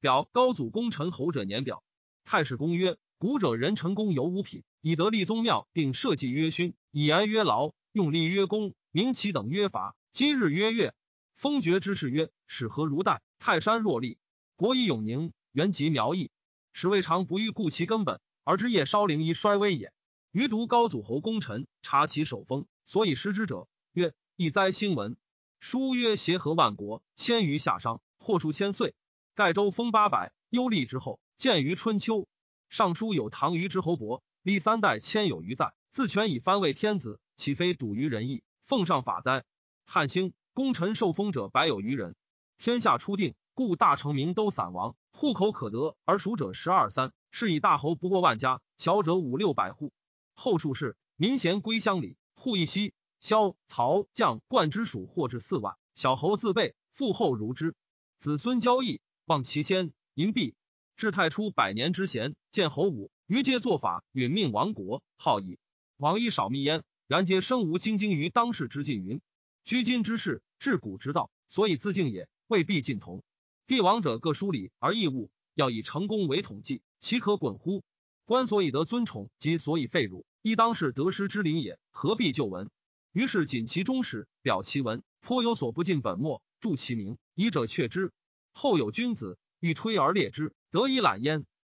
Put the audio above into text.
表高祖功臣侯者年表。太史公曰：古者人臣功有五品，以得立宗庙，定社稷曰勋，以言曰劳，用力曰功，名其等曰法，今日曰月。封爵之事曰：始何如代？泰山若立，国以永宁，原籍苗裔。史未尝不欲固其根本，而知业稍灵以衰微也。余读高祖侯功臣，察其守封，所以失之者，曰：一哉兴文。书曰：协和万国，千余夏商，或数千岁。盖州封八百，忧立之后，见于春秋。尚书有唐虞之侯伯，历三代千有余在，自权以藩为天子，岂非笃于仁义，奉上法哉？汉兴功臣受封者百有余人，天下初定，故大成名都散亡，户口可得而属者十二三，是以大侯不过万家，小者五六百户。后数世，民贤归乡里，户一息。萧曹将冠之属或至四万，小侯自备，父后如之。子孙交易，望其先银币。至太初百年之贤，见侯武，余皆作法，允命亡国，好矣。往亦少密焉，然皆生无精精于当世之尽云。居今之事，治古之道，所以自敬也，未必尽同。帝王者各疏礼而异物，要以成功为统计，岂可滚乎？官所以得尊宠，及所以废辱，亦当是得失之灵也，何必就闻？于是谨其忠始，表其文，颇有所不尽本末，著其名，以者却之。后有君子欲推而列之，得以揽焉。